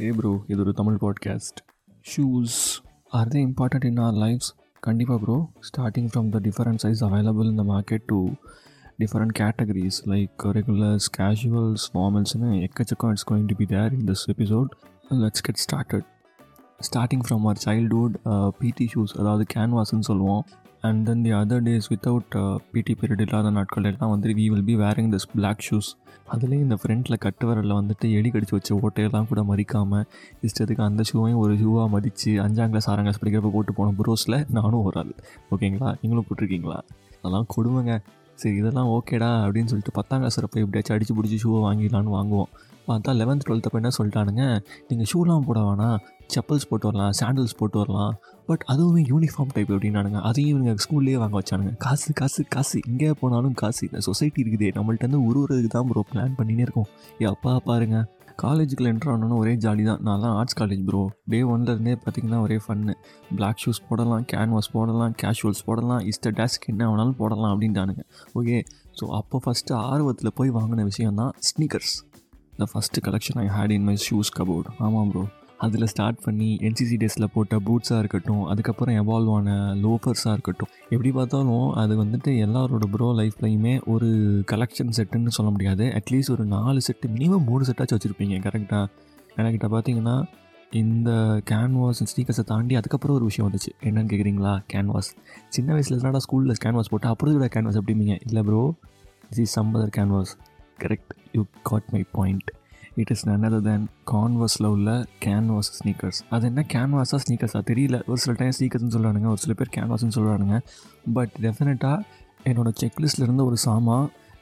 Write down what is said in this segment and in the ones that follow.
ஏ bro இது ஒரு Tamil podcast shoes are they important in our lifes கண்டிப்பாக bro starting from the different size available இந்த market to different categories like regulars casuals ஃபார்மல்ஸ்னு எக்கச்சக்கம் it's going to be there in this episode let's get started starting from our childhood PT shoes அதாவது கேன்வாஸ்ன்னு சொல்லுவோம். And then the other days without PT period இல்லாத நாட்கள் எல்லாம் வந்து we will be wearing this black shoes அதுலேயும் இந்த ஃப்ரண்ட்டில் கட்டு வரலில் வந்துட்டு எலி கடிச்சு வச்ச ஓட்டையெல்லாம் கூட மதிக்காமல் இஷ்டத்துக்கு அந்த ஷூவையும் ஒரு ஷூவாக மதித்து அஞ்சாம் கிளாஸ் ஆறாம் கிளாஸ் படிக்கிறப்ப போட்டு போன ப்ரோஸில் நானும் ஒரு ஆள். ஓகேங்களா நீங்களும் போட்டிருக்கீங்களா? அதெல்லாம் கொடுமைங்க. சரி இதெல்லாம் ஓகேடா அப்படின்னு சொல்லிட்டு பத்தாம் கிளாஸில் போய் எப்படியாச்சும் அடிச்சு பிடிச்சி ஷூவை வாங்கிடலான்னு வாங்குவோம். பார்த்தா லெவன்த் டுவெல்த்தப்போ என்ன சொல்லிட்டானுங்க நீங்கள் ஷூலாம் போட வேணாம் செப்பல்ஸ் போட்டு வரலாம் சாண்டல்ஸ் போட்டு வரலாம் பட் அதுவுமே யூனிஃபார்ம் டைப் அப்படின்னானுங்க. அதையும் இவங்க ஸ்கூல்லேயே வாங்க வச்சானுங்க. காசு காசு காசு. எங்கே போனாலும் காசு. இந்த சொசைட்டி இருக்குதே. நம்மள்ட்ட இருந்து உருவுறதுக்கு தான் ப்ரோ பிளான் பண்ணினே இருக்கோம். ஏ அப்பா பாருங்க. காலேஜுக்குள்ள என்ட்ரு ஆனோன்னு ஒரே ஜாலி தான். நான்லாம் ஆர்ட்ஸ் காலேஜ் ப்ரோ டே ஒன்லேருந்தே பார்த்தீங்கன்னா ஒரே ஃபன்னு பிளாக் ஷூஸ் போடலாம் கேன்வாஸ் போடலாம் கேஷுவல்ஸ் போடலாம் இஸ்ட டேஸ்க் என்ன வேணாலும் போடலாம் அப்படின்ட்டானுங்க. ஓகே ஸோ அப்போ ஃபஸ்ட்டு ஆர்வத்தில் போய் வாங்கின விஷயம் தான் sneakers the first collection I had in my shoes cupboard ஆமாம் ப்ரோ அதில் ஸ்டார்ட் பண்ணி என்சிசி டேஸில் போட்ட பூட்ஸாக இருக்கட்டும் அதுக்கப்புறம் எவால்வ் ஆன லோஃபர்ஸாக இருக்கட்டும். எப்படி பார்த்தாலும் அது வந்துட்டு எல்லாரோட ப்ரோ லைஃப்லையுமே ஒரு கலெக்ஷன் செட்டுன்னு சொல்ல முடியாது. அட்லீஸ்ட் ஒரு நாலு செட்டு மினிமம் மூணு செட்டாச்சும் வச்சுருப்பீங்க கரெக்டாக எனக்கிட்ட பார்த்தீங்கன்னா இந்த கேன்வாஸ் ஸ்டீக்கர்ஸை தாண்டி அதுக்கப்புறம் ஒரு விஷயம் வந்துச்சு. என்னன்னு கேட்குறீங்களா கேன்வாஸ் சின்ன வயசில் தானடா ஸ்கூலில் கேன்வாஸ் போட்டு அப்புறம் கூட கேன்வாஸ் எப்படிங்க இல்லை bro this is some other canvas correct you got my point it is none other than கான்வர்ஸில் உள்ள கேன்வாஸ் ஸ்னீக்கர்ஸ். அது என்ன கேன்வாஸாக ஸ்னீக்கர்ஸாக தெரியல. ஒரு சில டைம் ஸ்னீக்கர்ஸ்னு சொல்கிறானுங்க ஒரு சில பேர் கேன்வாஸ்னு சொல்கிறானுங்க பட் டெஃபினட்டாக என்னோடய செக்லிஸ்ட்டில் இருந்த ஒரு சாமா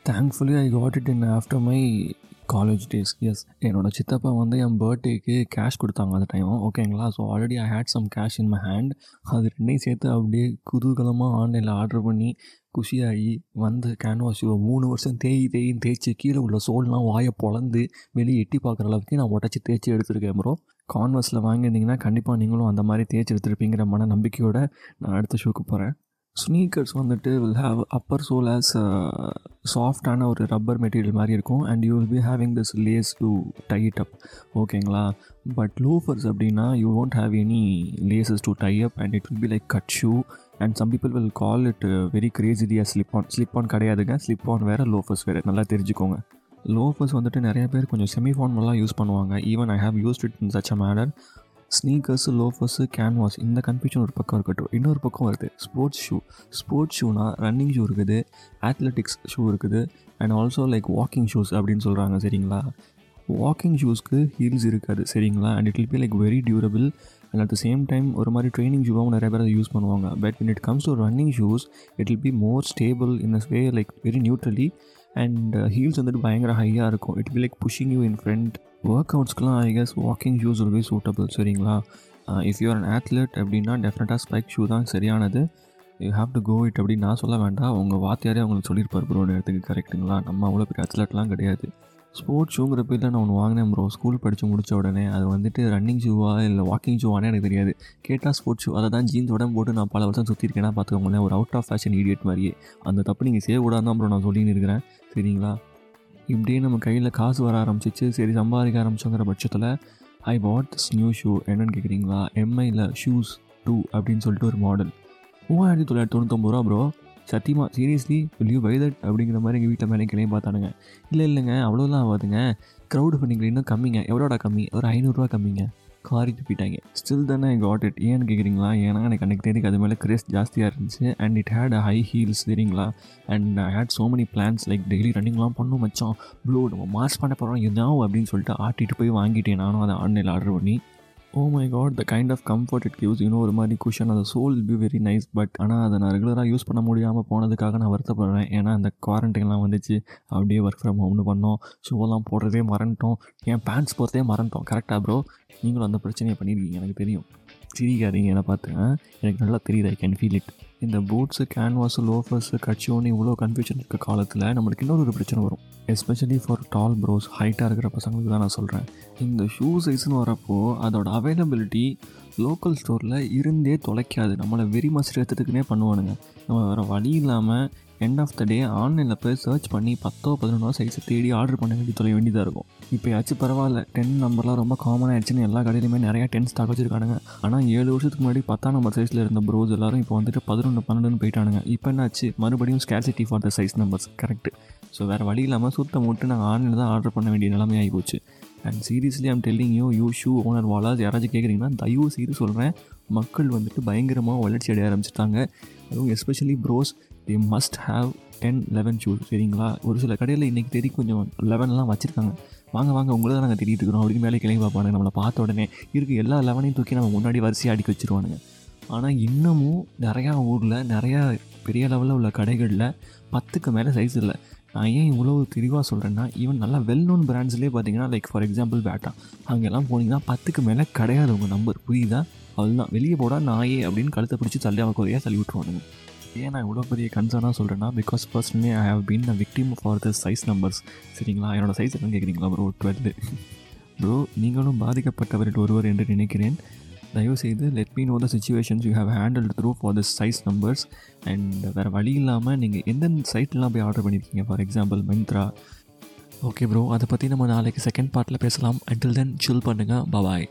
thankfully I got it in after my college days yes என்னோடய சித்தப்பா வந்து என் பர்த்டேக்கு கேஷ் கொடுத்தாங்க அந்த டைம் ஓகேங்களா so already I had some cash in my hand அது ரெண்டையும் சேர்த்து அப்படியே குதூகலமாக ஆன்லைனில் ஆர்டர் பண்ணி குஷியாகி வந்து கேன்வாஸ் மூணு வருஷம் தேய் தேயின்னு தேய்ச்சி கீழே உள்ள சோல்லாம் வாயை பொழந்து வெளியே எட்டி பார்க்குற அளவுக்கு நான் உடச்சி தேய்ச்சி எடுத்துருக்கேன் ப்ரோ கான்வர்ஸில் வாங்கியிருந்தீங்கன்னா கண்டிப்பாக நீங்களும் அந்த மாதிரி தேய்ச்சி எடுத்துருப்பீங்கிற மன நம்பிக்கையோட நான் அடுத்த ஷூக்கு போகிறேன் ஸ்னீக்கர்ஸ் வந்துட்டு will have upper sole as சாஃப்டான ஒரு ரப்பர் மெட்டீரியல் மாதிரி இருக்கும். And you will be having this lace to tight up ஓகேங்களா பட் லூஃபர்ஸ் அப்படின்னா you won't have any laces to tie up and it will be like cut shoe and some people will call it very கிரேசிலியாக slip on slip on கிடையாதுங்க. Slip on வேறு loafers வேறு. நல்லா தெரிஞ்சுக்கோங்க. Loafers வந்துட்டு நிறைய பேர் கொஞ்சம் செமி ஃபார்மலாக யூஸ் பண்ணுவாங்க. Even I have used it in such a manner sneakers loafers canvas இந்த கன்ஃபியூஷன் ஒரு பக்கம் இருக்கட்டும். இன்னொரு பக்கம் வருது. ஸ்போர்ட்ஸ் ஷூ ஸ்போர்ட்ஸ் ஷூனா ரன்னிங் ஷூ இருக்குது அத்லெட்டிக்ஸ் ஷூ இருக்குது and also like walking shoes அப்படின்னு சொல்கிறாங்க சரிங்களா? வாக்கிங் ஷூஸ்க்கு ஹீல்ஸ் இருக்காது சரிங்களா? And it will be like very durable and at the same time ஒரு மாதிரி ட்ரைனிங் ஷூவாகவும் நிறைய பேர் அதை யூஸ் பண்ணுவாங்க. But when it comes to running shoes it will be more stable in as way like very neutrally and heels வந்துட்டு பயங்கர ஹையாக இருக்கும். It be like pushing you in front work அவுட்ஸ்க்குலாம் I guess walking shoes will be suitable சரிங்களா? If you are an athlete அப்படின்னா டெஃபினட்டாக spike shoe தான் சரியானது. You have to go it அப்படின்னு நான் சொல்ல வேண்டாம். உங்கள் வாத்தியாரே அவங்களுக்கு சொல்லியிருப்பார் ப்ரோ இடத்துக்கு கரெக்ட்டுங்களா நம்ம அவ்வளோ பெரிய அத்லெட்லாம் கிடையாது. ஸ்போர்ட்ஸ் ஷூங்கிற பேரில் நான் ஒன்று வாங்கினேன் ப்ரோ ஸ்கூல் படித்து முடித்த உடனே. அது வந்துட்டு ரன்னிங் ஷூவா இல்லை வாக்கிங் ஷூவானே எனக்கு தெரியாது. கேட்டால் ஸ்போர்ட்ஸ் ஷூ அதை தான் ஜீன்ஸ் உடம்பு போட்டு நான் பல வருஷம் சுற்றிருக்கேன்னா பார்த்துக்கோங்களேன். ஒரு அவுட் ஆஃப் ஃபேஷன் ஈடியட் மாதிரியே. அந்த தப்பு நீங்கள் செய்யக்கூடாது தான் ப்ரோ நான் சொல்லின்னு இருக்கிறேன். சரிங்களா? இப்படியே நம்ம கையில் காசு வர ஆரம்பிச்சிச்சு. சரி சம்பாதிக்க ஆரம்பிச்சோங்கிற பட்சத்தில் I what this new shoe என்னன்னு கேட்குறீங்களா எம்ஐயில் ஷூஸ் டூ அப்படின்னு சொல்லிட்டு ஒரு மாடல் மூவாயிரத்தி தொள்ளாயிரத்தி தொண்ணூத்தொம்பது ரூபா ப்ரோ சத்தியமாக seriously will you buy that அப்படிங்கிற மாதிரி எங்கள் வீட்டில் மேலே கிளையும் பார்த்தானுங்க இல்லை இல்லைங்க அவ்வளோலாம் ஆகாதுங்க. க்ரௌடு ஃபண்டிங்கில் இன்னும் கம்மிங்க. எவ்வளோடா கம்மி? ஒரு ஐநூறுரூவா கம்மிங்க. காரி துப்பிட்டாங்க ஸ்டில் தானே காட் இட் ஏன்னு கேட்குறீங்களா? ஏன்னா எனக்கு அன்றைக்கு தேதிக்கு அது மேலே கிரேஸ் ஜாஸ்தியாக இருந்துச்சு. And it had a high heels தெரியுங்களா? And I had so many plans like daily ரன்னிங்லாம் பண்ணும் மச்சான். ப்ளூ நம்ம மார்ச் பண்ண போகிறோம் என்ன அப்படின்னு சொல்லிட்டு ஆட்டிட்டு போய் வாங்கிட்டேன். நானும் அதை ஆன்லைனில் ஆர்டர் பண்ணி. ஓ my god the kind of comfort it gives இன்னும் ஒரு மாதிரி குஷன் அந்த sole be very nice but ஆனால் அதை நான் ரெகுலராக யூஸ் பண்ண முடியாமல் போனதுக்காக நான் வருத்தப்படுறேன். ஏன்னா அந்த குவாரண்டைன்லாம் வந்துச்சு. அப்படியே ஒர்க் ஃப்ரம் ஹோம்னு பண்ணோம். ஷூவெல்லாம் போடுறதே மறந்துட்டோம். ஏன் பேண்ட்ஸ் போகிறதே மறந்துட்டோம். கரெக்டாக ப்ரோ நீங்களும் அந்த பிரச்சனையை பண்ணியிருக்கீங்க எனக்கு தெரியும். சிரிக்காதீங்க. என்னை பார்த்துங்க எனக்கு நல்லா தெரியுது. ஐ கேன் ஃபீல் இட் இந்த பூட்ஸு கேன்வாஸு லோஃபர்ஸு கட்சியோன்னு இவ்வளோ கன்ஃபியூஷன் இருக்க காலத்தில் நம்மளுக்கு இன்னொரு ஒரு பிரச்சனை வரும். எஸ்பெஷலி ஃபார் டால் ப்ரோஸ் ஹைட்டாக இருக்கிற பசங்களுக்கு தான் நான் சொல்கிறேன் இந்த ஷூ சைஸ்னு வரப்போ அதோட அவைலபிலிட்டி லோக்கல் ஸ்டோரில் இருந்தே தொலைக்காது. நம்மளை வெறி மசிட்டு எடுத்துட்டுக்குனே பண்ணுவானுங்க. நம்ம வேறு வழி இல்லாமல் எண்ட் ஆஃப் த டே ஆன்லைனில் போய் சர்ச் பண்ணி பத்தோ பதினொன்றோ சைஸை தேடி ஆர்டர் பண்ண வேண்டி தொலை வேண்டியதாக இருக்கும். இப்போயாச்சும் பரவாயில்ல டென் நம்பர்லாம் ரொம்ப காமன் ஆயிடுச்சுன்னு எல்லா கடையிலுமே நிறையா டென் ஸ்டாக் வச்சுருக்கானுங்க. ஆனால் ஏழு வருஷத்துக்கு முன்னாடி பத்தாம் நம்பர் சைஸில் இருந்த ப்ரோஸ் எல்லாரும் இப்போ வந்துட்டு பதினொன்று பன்னெண்டுன்னு போயிட்டானுங்க. இப்போ என்னாச்சு? மறுபடியும் scarcity for the size numbers correct so வேறு வழி இல்லாமல் சுத்தம் விட்டு நாங்கள் ஆன்லைனில் தான் ஆர்டர் பண்ண வேண்டிய நிலைமை ஆகி போச்சு. And seriously I'm telling you you shoe owner wallahs யாராச்சும் கேட்குறீங்கன்னா தயவு செய்து சொல்கிறேன் மக்கள் வந்துட்டு பயங்கரமாக வளர்ச்சி அடைய ஆரம்பிச்சிட்டாங்க. அதுவும் especially bros they must have ten eleven shoes சரிங்களா? ஒரு சில கடையில் இன்றைக்கி தேடி கொஞ்சம் லெவன்லாம் வச்சுருக்காங்க. வாங்க வாங்க உங்களை தான் நாங்கள் தேடிட்டு இருக்கிறோம். அப்படின்னு மேலே கிளம்பி பார்ப்பானுங்க. நம்மளை பார்த்த உடனே இருக்குது எல்லா லெவனையும் தூக்கி நம்ம முன்னாடி வரிசையாக அடிக்க வச்சுருவானுங்க. ஆனால் இன்னமும் நிறையா ஊரில் நிறையா பெரிய லெவலில் உள்ள கடைகளில் பத்துக்கு மேலே சைஸ் இல்லை. நான் ஏன் இவ்வளோ தெளிவாக சொல்கிறேன்னா ஈவன் நல்லா வெல் நோன் பிராண்ட்ஸ்லேயே பார்த்தீங்கன்னா லைக் ஃபார் எக்ஸாம்பிள் பேட்டா அங்கெல்லாம் போனீங்கன்னா பத்துக்கு மேலே கிடையாது உங்கள் நம்பர் புரியுதா? அதுதான். வெளியே போடா நாயே அப்படின்னு கழுத்தை பிடிச்சி தள்ளி அவங்க குறையாக தள்ளி விட்டுருவானுங்க. ஏன் நான் இவ்வளோ பெரிய கன்சர்னாக சொல்கிறேன்னா because personally I have been a victim for the size numbers சரிங்களா? என்னோடய சைஸ் என்னன்னு கேட்குறீங்களா ப்ரோ டுவெல் ப்ரோ நீங்களும் பாதிக்கப்பட்டவரில் ஒருவர் என்று நினைக்கிறேன். தயவுசெய்து let me know the situations you have handle through for this size numbers and வேறு வழி இல்லாமல் நீங்கள் எந்தெந்த சைட்லாம் போய் ஆர்டர் பண்ணியிருக்கீங்க for example Myntra okay bro அதை பற்றி நம்ம நாளைக்கு செகண்ட் பார்ட்டில் பேசலாம். அண்டில் தென் சில் பண்ணுங்கள் பபாய்